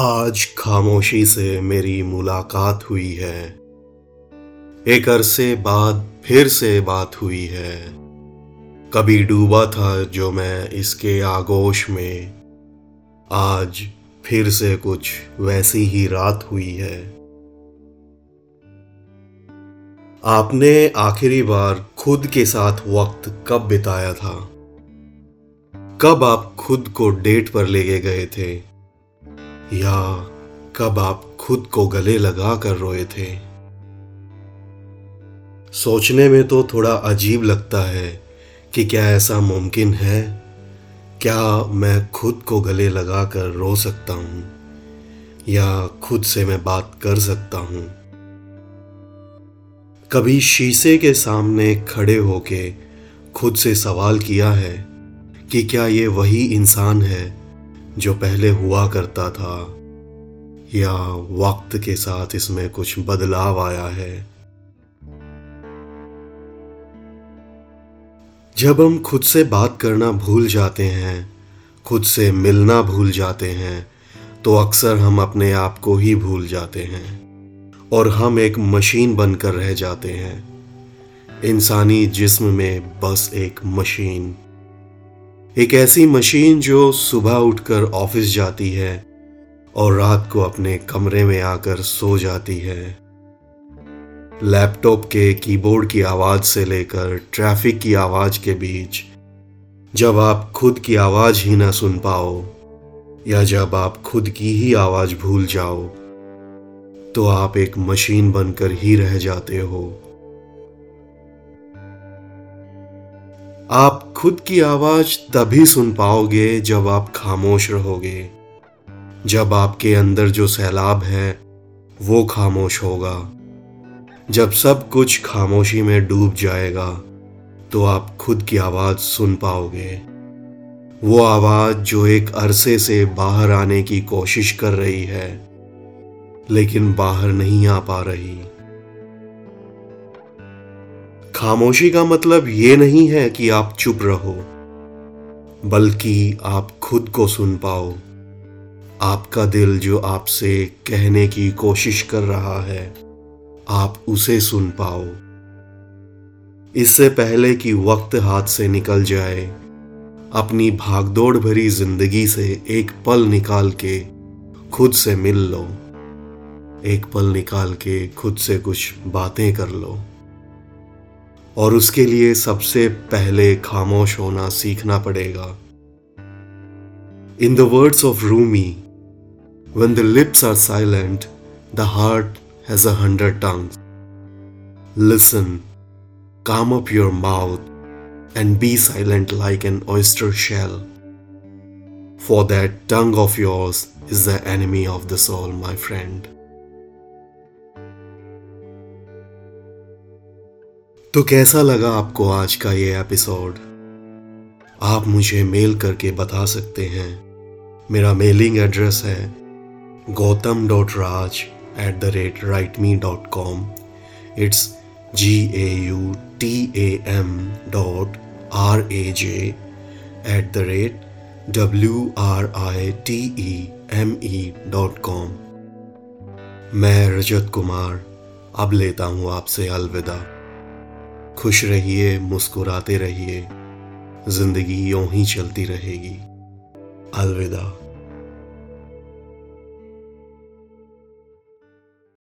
आज खामोशी से मेरी मुलाकात हुई है। एक अरसे बाद फिर से बात हुई है। कभी डूबा था जो मैं इसके आगोश में। आज फिर से कुछ वैसी ही रात हुई है। आपने आखिरी बार खुद के साथ वक्त कब बिताया था? कब आप खुद को डेट पर लेके गए थे? या कब आप खुद को गले लगा कर रोए थे? सोचने में तो थोड़ा अजीब लगता है कि क्या ऐसा मुमकिन है? क्या मैं खुद को गले लगा कर रो सकता हूँ? या खुद से मैं बात कर सकता हूँ? कभी शीशे के सामने खड़े होके खुद से सवाल किया है कि क्या ये वही इंसान है जो पहले हुआ करता था, या वक्त के साथ इसमें कुछ बदलाव आया है। जब हम खुद से बात करना भूल जाते हैं, खुद से मिलना भूल जाते हैं तो अक्सर हम अपने आप को ही भूल जाते हैं, और हम एक मशीन बनकर रह जाते हैं। इंसानी जिस्म में बस एक मशीन। एक ऐसी मशीन जो सुबह उठकर ऑफ़िस जाती है और रात को अपने कमरे में आकर सो जाती है। लैपटॉप के कीबोर्ड की आवाज़ से लेकर ट्रैफ़िक की आवाज़ के बीच, जब आप खुद की आवाज़ ही ना सुन पाओ या जब आप खुद की ही आवाज़ भूल जाओ तो आप एक मशीन बनकर ही रह जाते हो। आप खुद की आवाज़ तभी सुन पाओगे जब आप खामोश रहोगे। जब आपके अंदर जो सैलाब है, वो खामोश होगा। जब सब कुछ खामोशी में डूब जाएगा तो आप खुद की आवाज़ सुन पाओगे। वो आवाज़ जो एक अरसे से बाहर आने की कोशिश कर रही है, लेकिन बाहर नहीं आ पा रही। खामोशी का मतलब ये नहीं है कि आप चुप रहो, बल्कि आप खुद को सुन पाओ। आपका दिल जो आपसे कहने की कोशिश कर रहा है, आप उसे सुन पाओ। इससे पहले कि वक्त हाथ से निकल जाए, अपनी भागदौड़ भरी ज़िंदगी से एक पल निकाल के खुद से मिल लो। एक पल निकाल के खुद से कुछ बातें कर लो। और उसके लिए सबसे पहले खामोश होना सीखना पड़ेगा। In the words of Rumi when the lips are silent the heart has a hundred tongue listen calm up your mouth and be silent like an oyster shell for that tongue of yours is the enemy of the soul my friend तो कैसा लगा आपको आज का ये episode? आप मुझे mail करके बता सकते हैं। मेरा मेलिंग एड्रेस है Gautam dot Raj at the rate write me dot com it's G A U T A M dot R A J at the rate W R I T E M E dot com मैं रजत कुमार, अब लेता हूँ आपसे अलविदा। खुश रहिए मुस्कुराते रहिए ज़िंदगी यूँ ही चलती रहेगी। अलविदा।